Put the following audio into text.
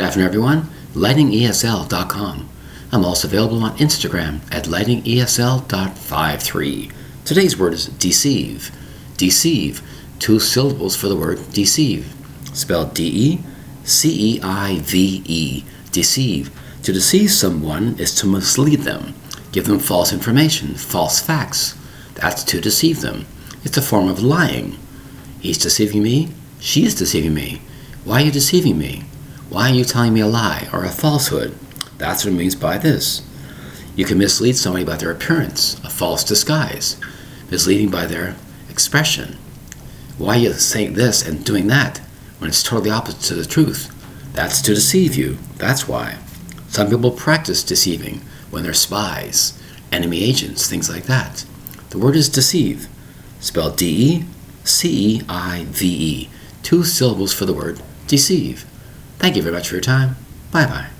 Good afternoon, everyone. LightningESL.com. I'm also available on Instagram at lightningesl.53. Today's word is deceive. Deceive. Two syllables for the word deceive. Spelled D E C E I V E. Deceive. To deceive someone is to mislead them, give them false information, false facts. That's to deceive them. It's a form of lying. He's deceiving me. She is deceiving me. Why are you deceiving me? Why are you telling me a lie or a falsehood? That's what it means by this. You can mislead somebody by their appearance, a false disguise, misleading by their expression. Why are you saying this and doing that when it's totally opposite to the truth? That's to deceive you. That's why. Some people practice deceiving when they're spies, enemy agents, things like that. The word is deceive, spelled D E C E I V E. Two syllables for the word deceive. Thank you very much for your time. Bye bye.